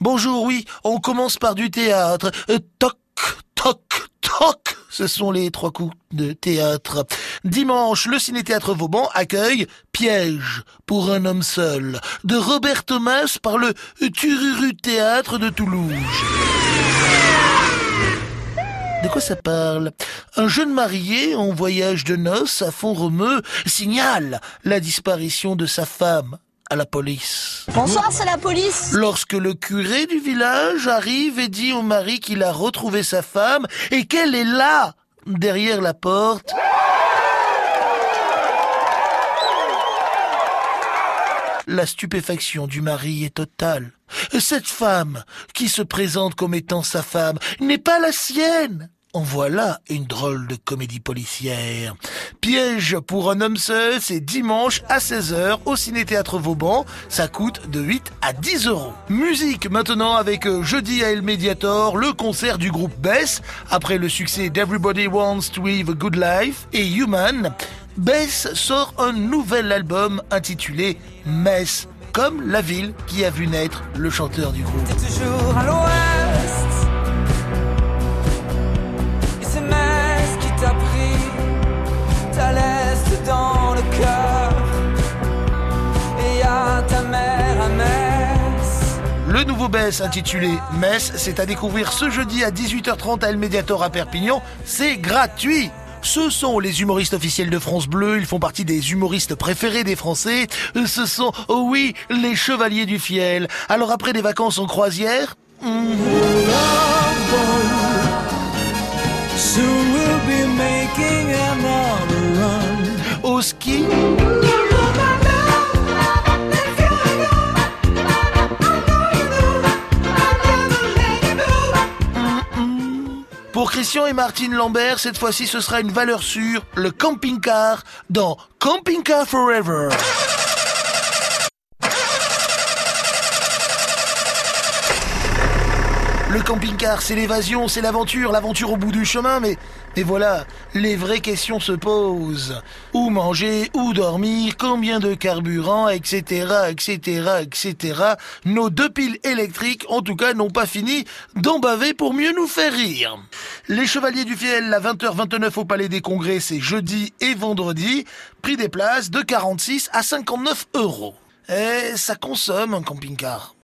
Bonjour, oui, on commence par du théâtre. Euh, toc, toc, toc. Ce sont les trois coups de théâtre. Dimanche, le Ciné-Théâtre Vauban accueille Piège pour un homme seul de Robert Thomas par le Tururu Théâtre de Toulouse. De quoi ça parle? Un jeune marié en voyage de noces à Font-Romeu signale la disparition de sa femme à la police. Bonsoir, c'est la police. Lorsque le curé du village arrive et dit au mari qu'il a retrouvé sa femme et qu'elle est là, derrière la porte. La stupéfaction du mari est totale. Cette femme, qui se présente comme étant sa femme, n'est pas la sienne. En voilà une drôle de comédie policière. Piège pour un homme seul, c'est dimanche à 16h au Ciné-Théâtre Vauban. Ça coûte de 8 à 10 euros. Musique maintenant avec euh, jeudi à El Mediator, le concert du groupe Bess, après le succès d'Everybody Wants to Live a Good Life et Human. Bess sort un nouvel album intitulé Mess, comme la ville qui a vu naître le chanteur du groupe. Intitulé Mess, c'est à découvrir ce jeudi à 18h30 à El Mediator à Perpignan. C'est gratuit ce sont les humoristes officiels de France Bleu, ils font partie des humoristes préférés des Français. Ce sont, oh oui, les chevaliers du fiel. Alors après des vacances en croisière... hmm, au ski... Pour Christian et Martine Lambert, cette fois-ci ce sera une valeur sûre, le camping-car dans Camping Car Forever. Le camping-car, c'est l'évasion, c'est l'aventure, l'aventure au bout du chemin, mais, mais voilà, les vraies questions se posent. Où manger, où dormir, combien de carburant, etc., etc., etc. Nos deux piles électriques, en tout cas, n'ont pas fini d'en baver pour mieux nous faire rire. Les Chevaliers du Fiel, à 20h29 au Palais des Congrès, c'est jeudi et vendredi. Prix des places de 46 à 59 euros. Et ça consomme un camping-car.